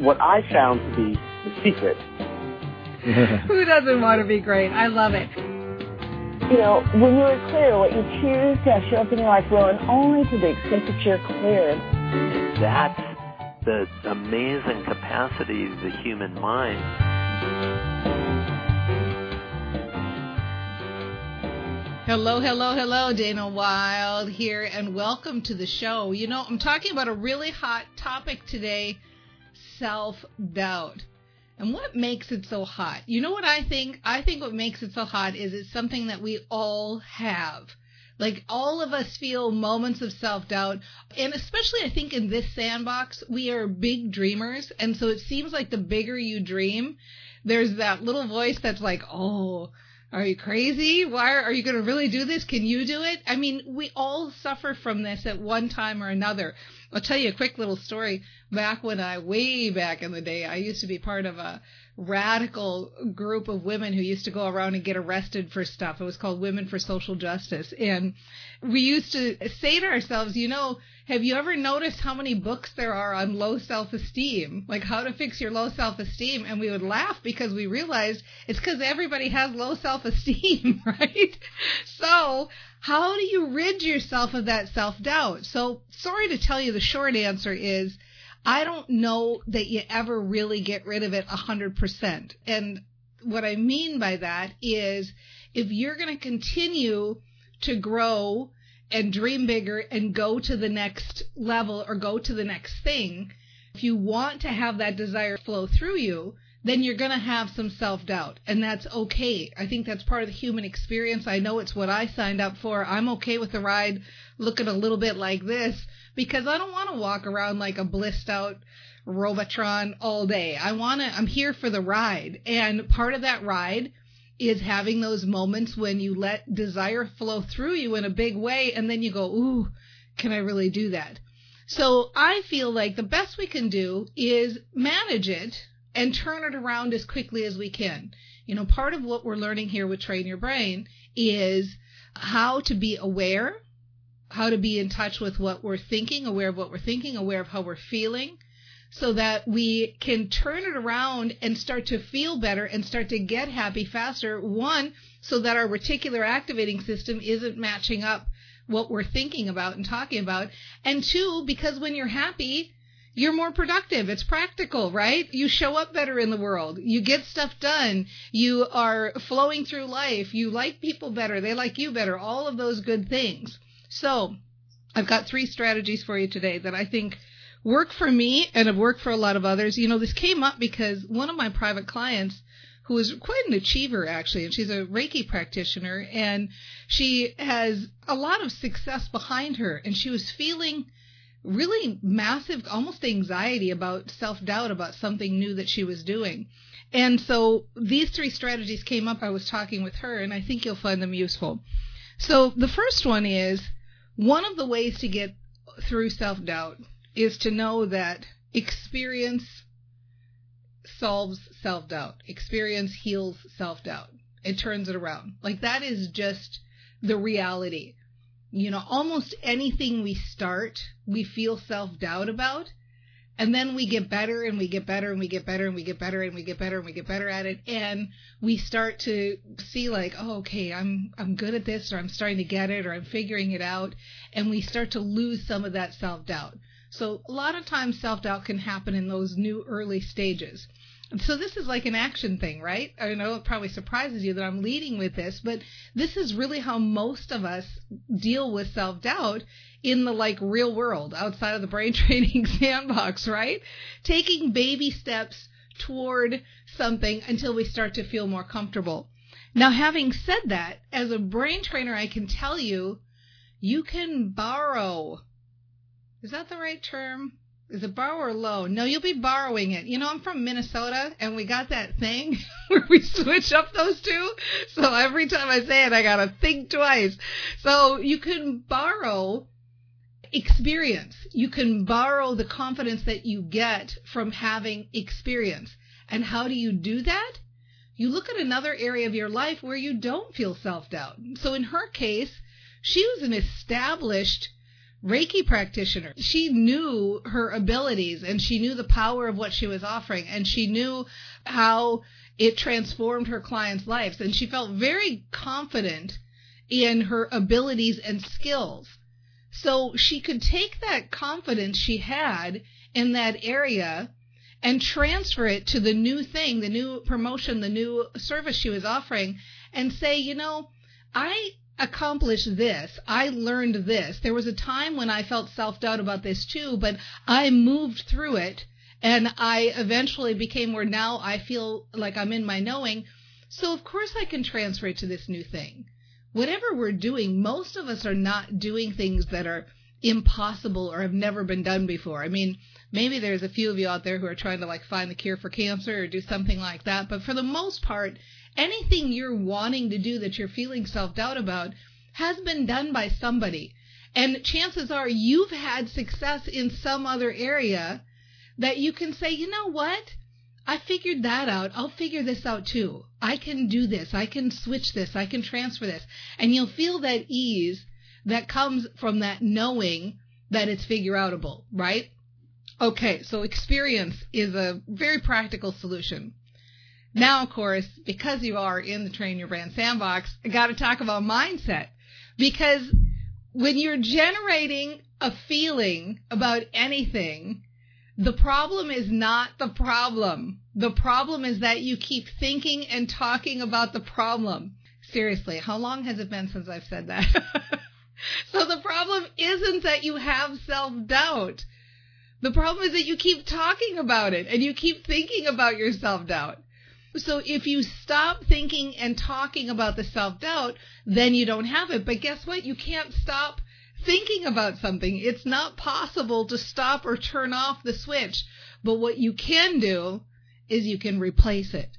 What I found to be the secret. Who doesn't want to be great? I love it. You know, when you are clear, what you choose to show up in your life will, and only to the extent that you're clear. That's the amazing capacity of the human mind. Hello, hello, hello, Dana Wilde here, and welcome to the show. You know, I'm talking about a really hot topic today self doubt. And what makes it so hot? You know what I think? I think what makes it so hot is it's something that we all have. Like all of us feel moments of self doubt. And especially I think in this sandbox, we are big dreamers. And so it seems like the bigger you dream, there's that little voice that's like, oh, are you crazy? Why are, are you going to really do this? Can you do it? I mean, we all suffer from this at one time or another. I'll tell you a quick little story. Back when I, way back in the day, I used to be part of a radical group of women who used to go around and get arrested for stuff. It was called Women for Social Justice. And we used to say to ourselves, you know, have you ever noticed how many books there are on low self esteem? Like how to fix your low self esteem? And we would laugh because we realized it's because everybody has low self esteem, right? So how do you rid yourself of that self doubt? So sorry to tell you the short answer is I don't know that you ever really get rid of it 100%. And what I mean by that is if you're going to continue to grow and dream bigger and go to the next level or go to the next thing, if you want to have that desire flow through you, then you're going to have some self doubt. And that's okay. I think that's part of the human experience. I know it's what I signed up for. I'm okay with the ride looking a little bit like this because I don't want to walk around like a blissed out Robotron all day. I want to, I'm here for the ride. And part of that ride is having those moments when you let desire flow through you in a big way and then you go, ooh, can I really do that? So I feel like the best we can do is manage it and turn it around as quickly as we can. You know, part of what we're learning here with Train Your Brain is how to be aware, how to be in touch with what we're thinking, aware of what we're thinking, aware of how we're feeling, so that we can turn it around and start to feel better and start to get happy faster. One, so that our reticular activating system isn't matching up what we're thinking about and talking about. And two, because when you're happy, you're more productive. It's practical, right? You show up better in the world. You get stuff done. You are flowing through life. You like people better. They like you better. All of those good things. So, I've got three strategies for you today that I think work for me and have worked for a lot of others. You know, this came up because one of my private clients who is quite an achiever actually, and she's a Reiki practitioner and she has a lot of success behind her and she was feeling really massive, almost anxiety about self doubt about something new that she was doing. And so these three strategies came up. I was talking with her, and I think you'll find them useful. So the first one is one of the ways to get through self doubt is to know that experience solves self doubt. Experience heals self doubt. It turns it around. Like that is just the reality you know, almost anything we start, we feel self doubt about. And then we get better and we get better and we get better and we get better and we get better and we get better at it. And we start to see like, oh, okay, I'm, I'm good at this or I'm starting to get it or I'm figuring it out. And we start to lose some of that self doubt. So a lot of times self doubt can happen in those new early stages. So this is like an action thing, right? I know it probably surprises you that I'm leading with this, but this is really how most of us deal with self-doubt in the like real world outside of the brain training sandbox, right? Taking baby steps toward something until we start to feel more comfortable. Now, having said that, as a brain trainer, I can tell you, you can borrow. Is that the right term? Is it borrow or loan? No, you'll be borrowing it. You know, I'm from Minnesota, and we got that thing where we switch up those two. So every time I say it, I gotta think twice. So you can borrow experience. You can borrow the confidence that you get from having experience. And how do you do that? You look at another area of your life where you don't feel self doubt. So in her case, she was an established Reiki practitioner. She knew her abilities and she knew the power of what she was offering and she knew how it transformed her clients' lives and she felt very confident in her abilities and skills. So she could take that confidence she had in that area and transfer it to the new thing, the new promotion, the new service she was offering and say, you know, I accomplished this. I learned this. There was a time when I felt self doubt about this too, but I moved through it and I eventually became where now I feel like I'm in my knowing. So of course I can transfer it to this new thing. Whatever we're doing, most of us are not doing things that are impossible or have never been done before. I mean, maybe there's a few of you out there who are trying to like find the cure for cancer or do something like that, but for the most part, anything you're wanting to do that you're feeling self doubt about has been done by somebody. And chances are you've had success in some other area that you can say, you know what? I figured that out. I'll figure this out too. I can do this. I can switch this. I can transfer this. And you'll feel that ease that comes from that knowing that it's figure outable, right? Okay, so experience is a very practical solution. Now, of course, because you are in the Train Your Brain sandbox, I got to talk about mindset. Because when you're generating a feeling about anything, the problem is not the problem. The problem is that you keep thinking and talking about the problem. Seriously, how long has it been since I've said that? so the problem isn't that you have self doubt. The problem is that you keep talking about it and you keep thinking about your self doubt. So if you stop thinking and talking about the self doubt, then you don't have it. But guess what? You can't stop thinking about something. It's not possible to stop or turn off the switch. But what you can do is you can replace it.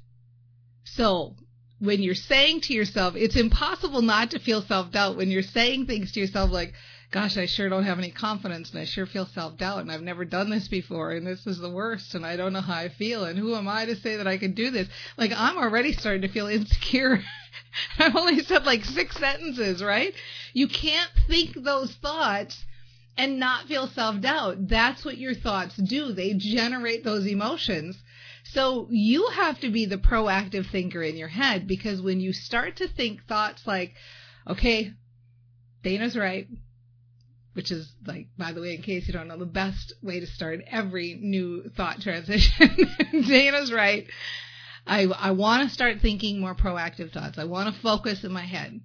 So when you're saying to yourself, it's impossible not to feel self doubt when you're saying things to yourself like, gosh, I sure don't have any confidence and I sure feel self doubt and I've never done this before and this is the worst and I don't know how I feel and who am I to say that I can do this? Like I'm already starting to feel insecure. I've only said like six sentences, right? You can't think those thoughts and not feel self doubt. That's what your thoughts do. They generate those emotions. So you have to be the proactive thinker in your head because when you start to think thoughts like, okay, Dana's right which is like, by the way, in case you don't know, the best way to start every new thought transition. Dana's right. I, I want to start thinking more proactive thoughts. I want to focus in my head.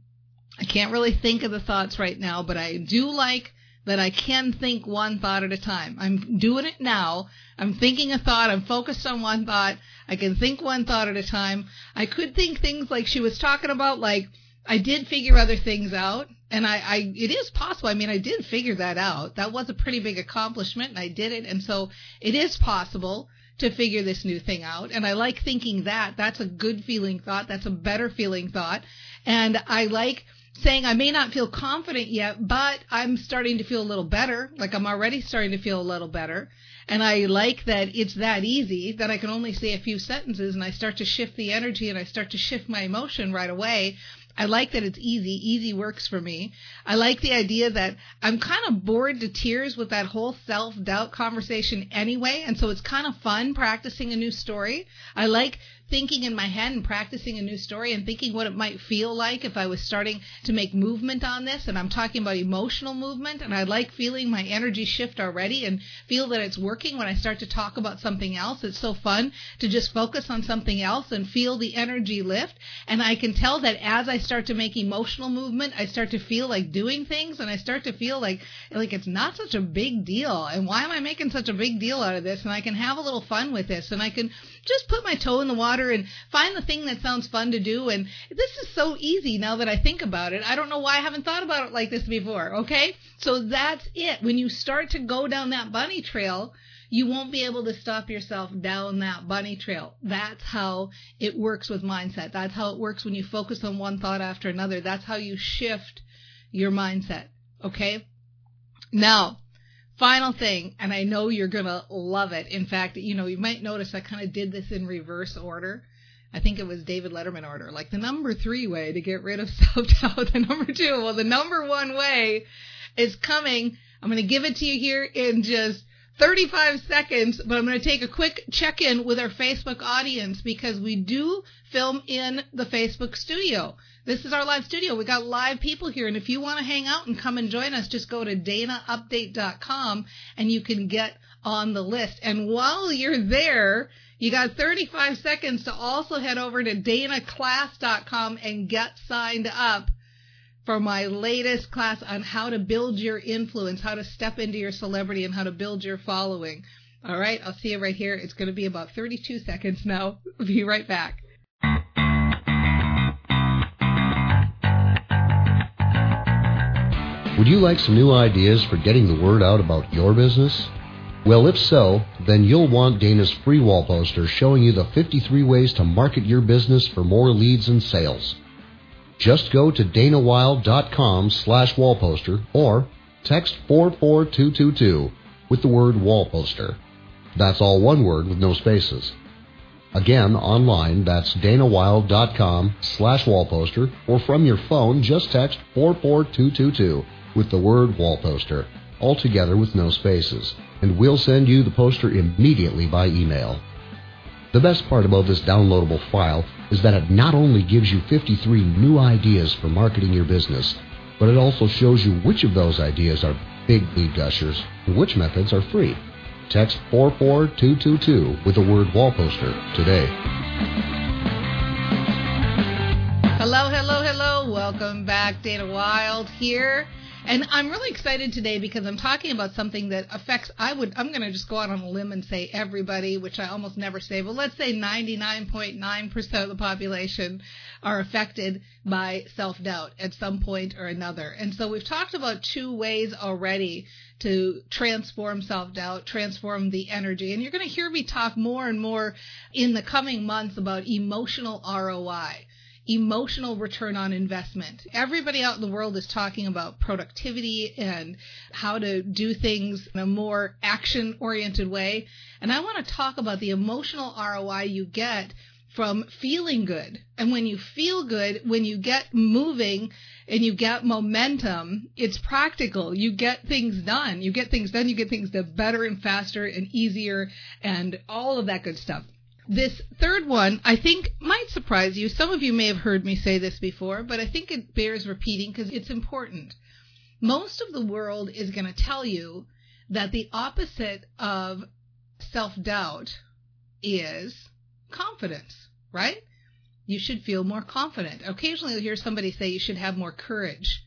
I can't really think of the thoughts right now, but I do like that I can think one thought at a time. I'm doing it now. I'm thinking a thought. I'm focused on one thought. I can think one thought at a time. I could think things like she was talking about, like, I did figure other things out, and I, I, it is possible. I mean, I did figure that out. That was a pretty big accomplishment, and I did it. And so it is possible to figure this new thing out. And I like thinking that. That's a good feeling thought. That's a better feeling thought. And I like saying I may not feel confident yet, but I'm starting to feel a little better. Like I'm already starting to feel a little better. And I like that it's that easy that I can only say a few sentences and I start to shift the energy and I start to shift my emotion right away I like that it's easy. Easy works for me. I like the idea that I'm kind of bored to tears with that whole self doubt conversation anyway. And so it's kind of fun practicing a new story. I like thinking in my head and practicing a new story and thinking what it might feel like if I was starting to make movement on this. And I'm talking about emotional movement. And I like feeling my energy shift already and feel that it's working when I start to talk about something else. It's so fun to just focus on something else and feel the energy lift. And I can tell that as I start to make emotional movement, I start to feel like doing things and I start to feel like, like it's not such a big deal. And why am I making such a big deal out of this? And I can have a little fun with this and I can just put my toe in the water and find the thing that sounds fun to do. And this is so easy now that I think about it. I don't know why I haven't thought about it like this before. Okay. So that's it. When you start to go down that bunny trail, you won't be able to stop yourself down that bunny trail. That's how it works with mindset. That's how it works when you focus on one thought after another. That's how you shift your mindset. Okay? Now, final thing, and I know you're going to love it. In fact, you know, you might notice I kind of did this in reverse order. I think it was David Letterman order, like the number three way to get rid of self doubt. The number two, well, the number one way is coming. I'm going to give it to you here in just 35 seconds, but I'm going to take a quick check in with our Facebook audience because we do film in the Facebook studio. This is our live studio. We got live people here, and if you want to hang out and come and join us, just go to danaupdate.com and you can get on the list. And while you're there, you got 35 seconds to also head over to danaclass.com and get signed up for my latest class on how to build your influence, how to step into your celebrity, and how to build your following. All right, I'll see you right here. It's going to be about 32 seconds now. Be right back. Would you like some new ideas for getting the word out about your business? Well, if so, then you'll want Dana's free wall poster showing you the 53 ways to market your business for more leads and sales. Just go to danawilde.com slash wallposter or text 44222 with the word wallposter. That's all one word with no spaces. Again, online, that's danawilde.com slash wallposter or from your phone, just text 44222 with the word wallposter, all together with no spaces, and we'll send you the poster immediately by email. The best part about this downloadable file is that it not only gives you 53 new ideas for marketing your business, but it also shows you which of those ideas are big lead gushers and which methods are free. Text 44222 with the word wallposter today. Hello, hello, hello. Welcome back. Dana Wilde here. And I'm really excited today because I'm talking about something that affects, I would, I'm going to just go out on a limb and say everybody, which I almost never say, but let's say 99.9% of the population are affected by self-doubt at some point or another. And so we've talked about two ways already to transform self-doubt, transform the energy. And you're going to hear me talk more and more in the coming months about emotional ROI emotional return on investment. Everybody out in the world is talking about productivity and how to do things in a more action oriented way. And I want to talk about the emotional ROI you get from feeling good. And when you feel good, when you get moving and you get momentum, it's practical. You get things done. You get things done. You get things done better and faster and easier and all of that good stuff. This third one, I think, might surprise you. Some of you may have heard me say this before, but I think it bears repeating because it's important. Most of the world is going to tell you that the opposite of self doubt is confidence, right? You should feel more confident. Occasionally you'll hear somebody say you should have more courage,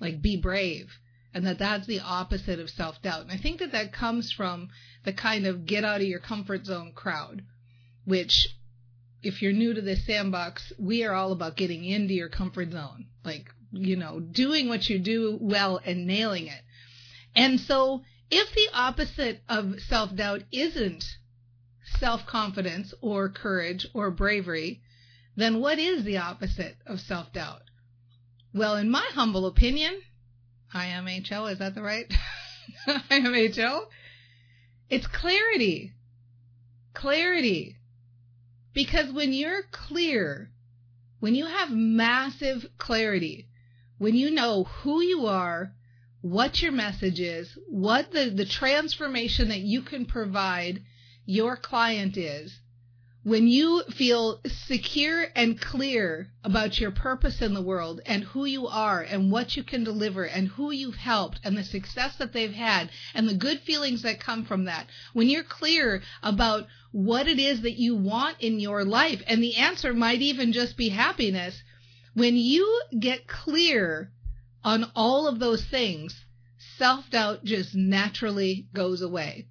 like be brave, and that that's the opposite of self doubt. And I think that that comes from the kind of get out of your comfort zone crowd which if you're new to this sandbox, we are all about getting into your comfort zone. Like, you know, doing what you do well and nailing it. And so if the opposite of self doubt isn't self confidence or courage or bravery, then what is the opposite of self doubt? Well, in my humble opinion, IMHO, is that the right? IMHO? It's clarity. Clarity. Because when you're clear, when you have massive clarity, when you know who you are, what your message is, what the, the transformation that you can provide your client is, when you feel secure and clear about your purpose in the world and who you are and what you can deliver and who you've helped and the success that they've had and the good feelings that come from that, when you're clear about what it is that you want in your life, and the answer might even just be happiness, when you get clear on all of those things, self doubt just naturally goes away.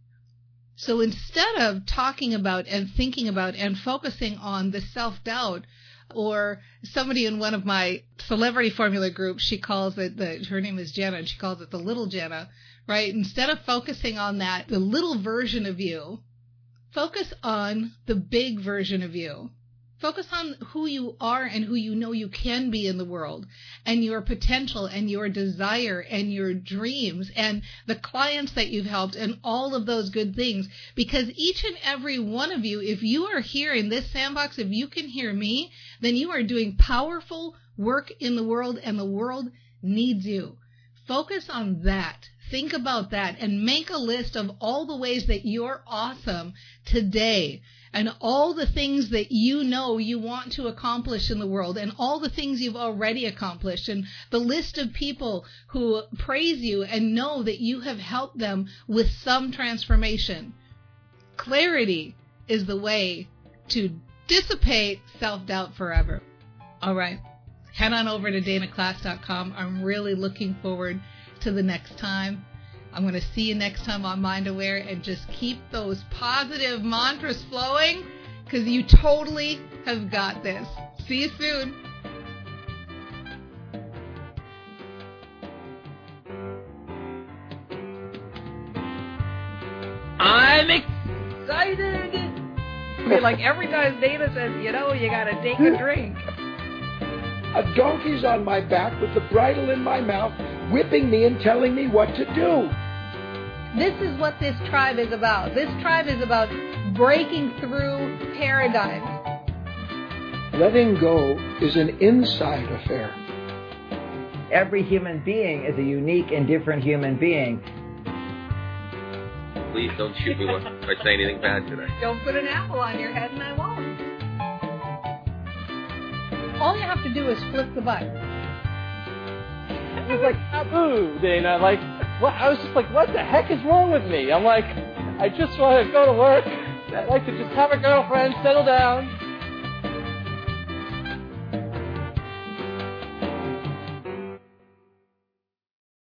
So instead of talking about and thinking about and focusing on the self doubt, or somebody in one of my celebrity formula groups, she calls it the her name is Jenna, and she calls it the little Jenna, right? Instead of focusing on that, the little version of you, focus on the big version of you. Focus on who you are and who you know you can be in the world and your potential and your desire and your dreams and the clients that you've helped and all of those good things. Because each and every one of you, if you are here in this sandbox, if you can hear me, then you are doing powerful work in the world and the world needs you. Focus on that. Think about that and make a list of all the ways that you're awesome today and all the things that you know you want to accomplish in the world and all the things you've already accomplished and the list of people who praise you and know that you have helped them with some transformation. Clarity is the way to dissipate self-doubt forever. All right. Head on over to danaclass.com. I'm really looking forward to the next time. I'm going to see you next time on Mind Aware and just keep those positive mantras flowing because you totally have got this. See you soon. I'm excited. I mean, like every time Dana says, you know, you got to take a drink. A donkey's on my back with the bridle in my mouth, whipping me and telling me what to do. This is what this tribe is about. This tribe is about breaking through paradigms. Letting go is an inside affair. Every human being is a unique and different human being. Please don't shoot me if I say anything bad today. Don't put an apple on your head and I won't. All you have to do is flip the button. It was like taboo, Dana. Like, what? I was just like, what the heck is wrong with me? I'm like, I just want to go to work. I'd like to just have a girlfriend, settle down.